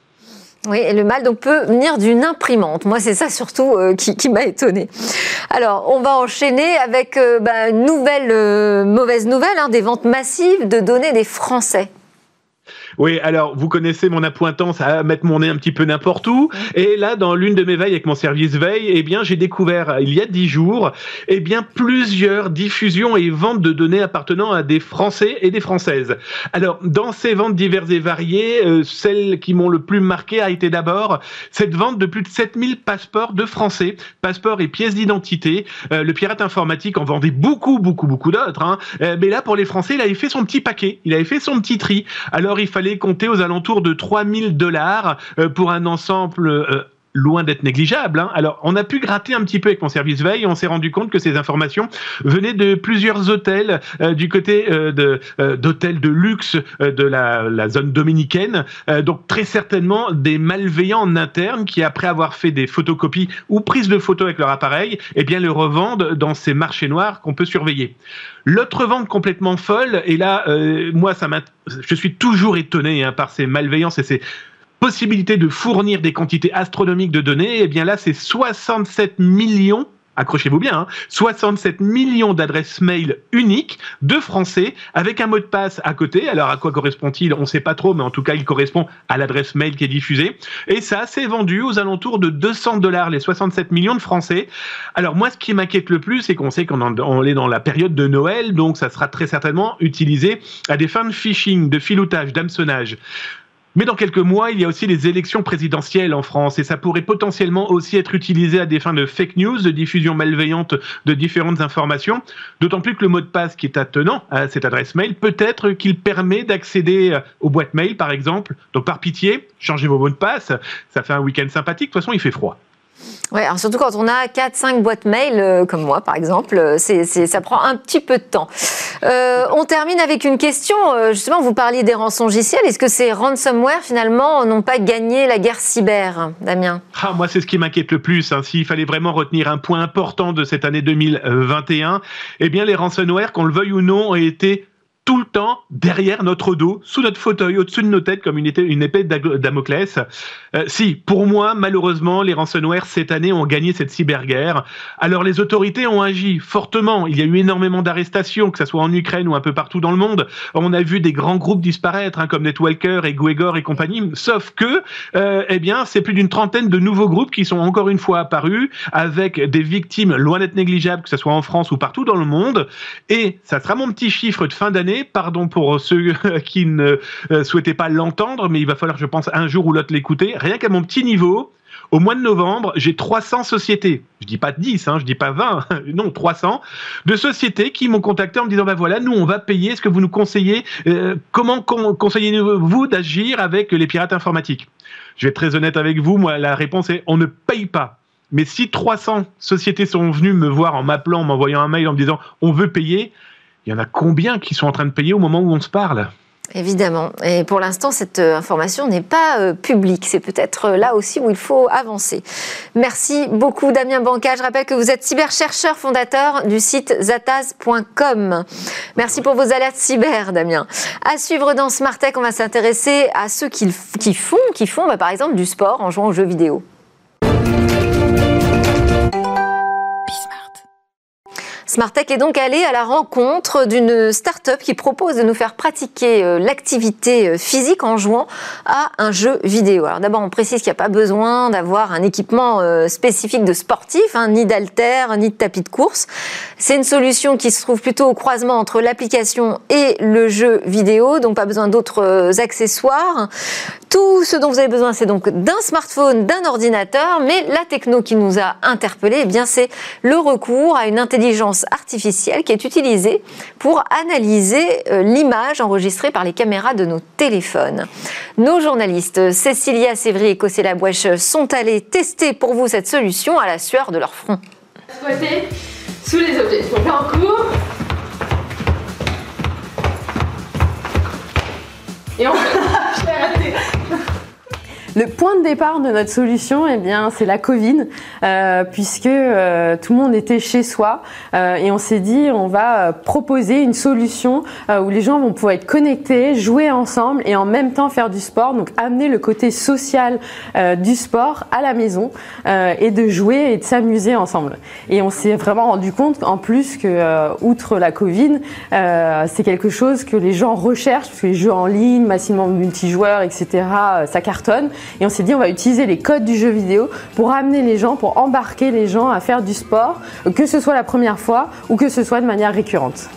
Oui, et le mal donc peut venir d'une imprimante. Moi, c'est ça surtout euh, qui, m'a étonné. Alors, on va enchaîner avec bah, une nouvelle euh, mauvaise nouvelle, hein, des ventes massives de données des Français. Oui, alors vous connaissez mon appointance à mettre mon nez un petit peu n'importe où. Et là, dans l'une de mes veilles avec mon service veille, eh bien, j'ai découvert il y a dix jours, eh bien, plusieurs diffusions et ventes de données appartenant à des Français et des Françaises. Alors, dans ces ventes diverses et variées, euh, celles qui m'ont le plus marqué a été d'abord cette vente de plus de 7000 passeports de Français, passeports et pièces d'identité. Euh, le pirate informatique en vendait beaucoup, beaucoup, beaucoup d'autres. Hein. Euh, mais là, pour les Français, il avait fait son petit paquet, il avait fait son petit tri. Alors, il fallait compter aux alentours de 3000 dollars euh, pour un ensemble euh, loin d'être négligeable. Hein. Alors, on a pu gratter un petit peu avec mon service veille. On s'est rendu compte que ces informations venaient de plusieurs hôtels euh, du côté de d'hôtels de luxe de la, zone dominicaine. donc, très certainement des malveillants en interne qui, après avoir fait des photocopies ou prises de photos avec leur appareil, eh bien, le revendent dans ces marchés noirs qu'on peut surveiller. L'autre vente complètement folle, et là, euh, moi, ça je suis toujours étonné hein, par ces malveillances et ces possibilités de fournir des quantités astronomiques de données. Eh bien là, c'est 67 millions accrochez-vous bien, 67 hein, millions d'adresses mail uniques de Français avec un mot de passe à côté. Alors à quoi correspond-il? On ne sait pas trop, mais en tout cas il correspond à l'adresse mail qui est diffusée. Et ça, c'est vendu aux alentours de 200 dollars les 67 millions de Français. Alors moi, ce qui m'inquiète le plus, c'est qu'on sait qu'on est dans la période de Noël, donc ça sera très certainement utilisé à des fins de phishing, de filoutage, d'hameçonnage. Mais dans quelques mois, il y a aussi les élections présidentielles en France et ça pourrait potentiellement aussi être utilisé à des fins de fake news, de diffusion malveillante de différentes informations. D'autant plus que le mot de passe qui est attenant à cette adresse mail, peut-être qu'il permet d'accéder aux boîtes mail par exemple. Donc par pitié, changez vos mots de passe. Ça fait un week-end sympathique. De toute façon, il fait froid. Ouais, surtout quand on a 4-5 boîtes mail, euh, comme moi par exemple, euh, c'est, ça prend un petit peu de temps. Euh, on termine avec une question. Justement, vous parliez des rançongiciels. Est-ce que ces ransomware, finalement, n'ont pas gagné la guerre cyber, Damien? Ah, Moi, c'est ce qui m'inquiète le plus. Hein. S'il fallait vraiment retenir un point important de cette année 2021, eh bien, les ransomware, qu'on le veuille ou non, ont été tout le temps derrière notre dos, sous notre fauteuil, au-dessus de nos têtes, comme une, épée de Damoclès. Euh, si, pour moi, malheureusement, les ransomware cette année ont gagné cette cyberguerre. Alors les autorités ont agi fortement. Il y a eu énormément d'arrestations, que ce soit en Ukraine ou un peu partout dans le monde. On a vu des grands groupes disparaître, hein, comme Netwalker et Guegor et compagnie. Sauf que, euh, eh bien, c'est plus d'une trentaine de nouveaux groupes qui sont encore une fois apparus, avec des victimes loin d'être négligeables, que ce soit en France ou partout dans le monde. Et ça sera mon petit chiffre de fin d'année Pardon pour ceux qui ne euh, souhaitaient pas l'entendre, mais il va falloir, je pense, un jour ou l'autre l'écouter. Rien qu'à mon petit niveau, au mois de novembre, j'ai 300 sociétés. Je dis pas 10, hein, je dis pas 20, non 300 de sociétés qui m'ont contacté en me disant bah voilà, nous on va payer. Est-ce que vous nous conseillez euh, Comment conseillez-vous d'agir avec les pirates informatiques? Je vais être très honnête avec vous. Moi, la réponse est on ne paye pas. Mais si 300 sociétés sont venues me voir en m'appelant, en m'envoyant un mail en me disant on veut payer, il y en a combien qui sont en train de payer au moment où on se parle? Évidemment. Et pour l'instant, cette euh, information n'est pas euh, publique. C'est peut-être euh, là aussi où il faut avancer. Merci beaucoup, Damien Banca. Je rappelle que vous êtes cyberchercheur fondateur du site zataz.com. Merci pour vos alertes cyber, Damien. À suivre dans Smart Tech, on va s'intéresser à ceux qui, font, qui font bah, par exemple du sport en jouant aux jeux vidéo. Smartech est donc allé à la rencontre d'une start-up qui propose de nous faire pratiquer euh, l'activité euh, physique en jouant à un jeu vidéo. Alors d'abord, on précise qu'il n'y a pas besoin d'avoir un équipement euh, spécifique de sportif, hein, ni d'halter, ni de tapis de course. C'est une solution qui se trouve plutôt au croisement entre l'application et le jeu vidéo, donc pas besoin d'autres accessoires. Tout ce dont vous avez besoin, c'est donc d'un smartphone, d'un ordinateur, mais la techno qui nous a interpellés, eh bien c'est le recours à une intelligence artificielle qui est utilisée pour analyser euh, l'image enregistrée par les caméras de nos téléphones. Nos journalistes Cécilia Sévry et Cossé Labouèche sont allés tester pour vous cette solution à la sueur de leur front. sous les objets. Et on. Le point de départ de notre solution, eh bien, c'est la Covid, euh, puisque euh, tout le monde était chez soi euh, et on s'est dit on va proposer une solution où les gens vont pouvoir être connectés, jouer ensemble et en même temps faire du sport, donc amener le côté social du sport à la maison et de jouer et de s'amuser ensemble. Et on s'est vraiment rendu compte en plus que outre la Covid, c'est quelque chose que les gens recherchent parce les jeux en ligne, massivement multijoueurs, etc., ça cartonne. Et on s'est dit, on va utiliser les codes du jeu vidéo pour amener les gens, pour embarquer les gens à faire du sport, que ce soit la première fois ou que ce soit de manière récurrente.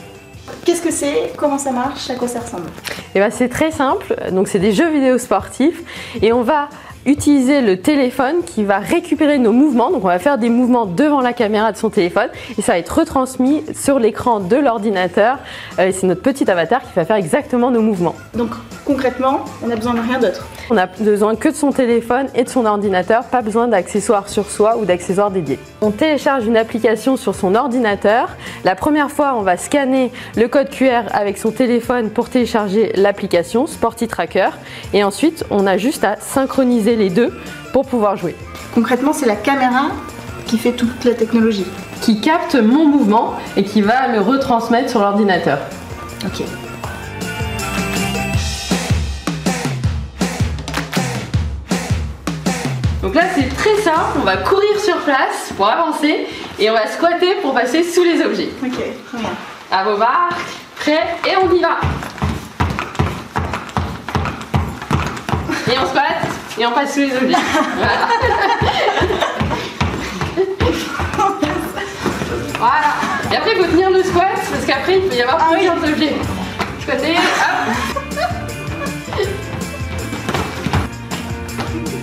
Qu'est-ce que c'est? Comment ça marche? À quoi ça ressemble? Eh ben, C'est très simple. Donc, c'est des jeux vidéo sportifs et on va utiliser le téléphone qui va récupérer nos mouvements. Donc on va faire des mouvements devant la caméra de son téléphone et ça va être retransmis sur l'écran de l'ordinateur. Euh, c'est notre petit avatar qui va faire exactement nos mouvements. Donc concrètement, on n'a besoin de rien d'autre. On a besoin que de son téléphone et de son ordinateur, pas besoin d'accessoires sur soi ou d'accessoires dédiés. On télécharge une application sur son ordinateur. La première fois, on va scanner le code QR avec son téléphone pour télécharger l'application Sporty Tracker et ensuite, on a juste à synchroniser les deux pour pouvoir jouer. Concrètement, c'est la caméra qui fait toute la technologie. Qui capte mon mouvement et qui va le retransmettre sur l'ordinateur. Ok. Donc là, c'est très simple. On va courir sur place pour avancer et on va squatter pour passer sous les objets. Ok, très bien. À vos barres, prêt et on y va. Et on squatte et on passe sous les objets. voilà. Et après, il faut tenir le squat parce qu'après, il peut y avoir ah plusieurs oui. objets. Squatter, hop.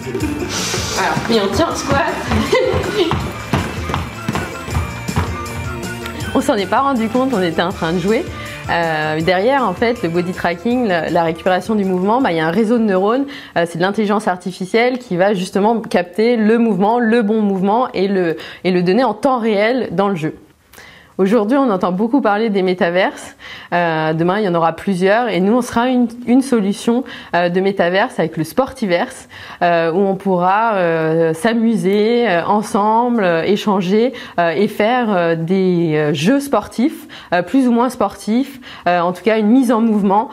Voilà. Et on tient squat. on s'en est pas rendu compte, on était en train de jouer. Euh, derrière, en fait, le body tracking, la, récupération du mouvement, bah, il y a un réseau de neurones, euh, c'est de l'intelligence artificielle qui va justement capter le mouvement, le bon mouvement et le donner en temps réel dans le jeu. Aujourd'hui, on entend beaucoup parler des métaverses. Euh, demain, il y en aura plusieurs. Et nous, on sera une, solution euh, de métaverse avec le Sportiverse, euh, où on pourra euh, s'amuser ensemble, échanger et faire des jeux sportifs, plus ou moins sportifs, en tout cas une mise en mouvement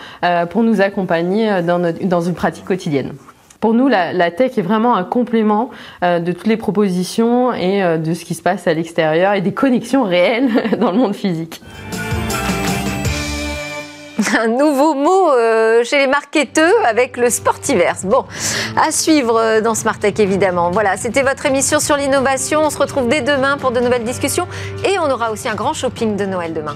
pour nous accompagner dans, notre, dans une pratique quotidienne. Pour nous, la, tech est vraiment un complément euh, de toutes les propositions et euh, de ce qui se passe à l'extérieur et des connexions réelles dans le monde physique. Un nouveau mot euh, chez les marketeurs avec le sportiverse. Bon, à suivre dans Smart Tech évidemment. Voilà, c'était votre émission sur l'innovation. On se retrouve dès demain pour de nouvelles discussions et on aura aussi un grand shopping de Noël demain.